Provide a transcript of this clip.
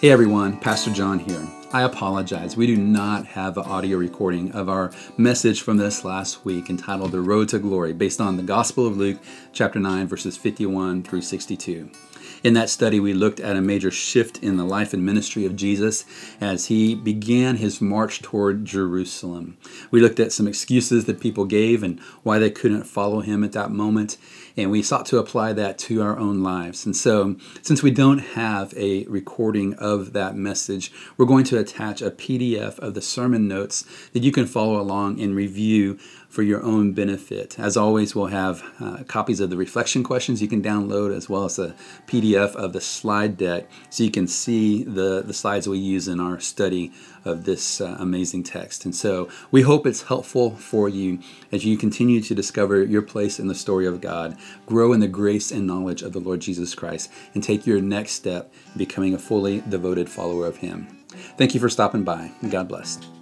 Hey everyone, Pastor John here. I apologize. We do not have an audio recording of our message from this last week entitled The Road to Glory, based on the Gospel of Luke, chapter 9, verses 51 through 62. In that study, we looked at a major shift in the life and ministry of Jesus as he began his march toward Jerusalem. We looked at some excuses that people gave and why they couldn't follow him at that moment, and we sought to apply that to our own lives. And so, since we don't have a recording of that message, we're going to attach a PDF of the sermon notes that you can follow along and review for your own benefit. As always, we'll have uh, copies of the reflection questions you can download as well as a PDF of the slide deck so you can see the, the slides we use in our study of this uh, amazing text. And so we hope it's helpful for you as you continue to discover your place in the story of God, grow in the grace and knowledge of the Lord Jesus Christ, and take your next step in becoming a fully devoted follower of Him. Thank you for stopping by, God bless.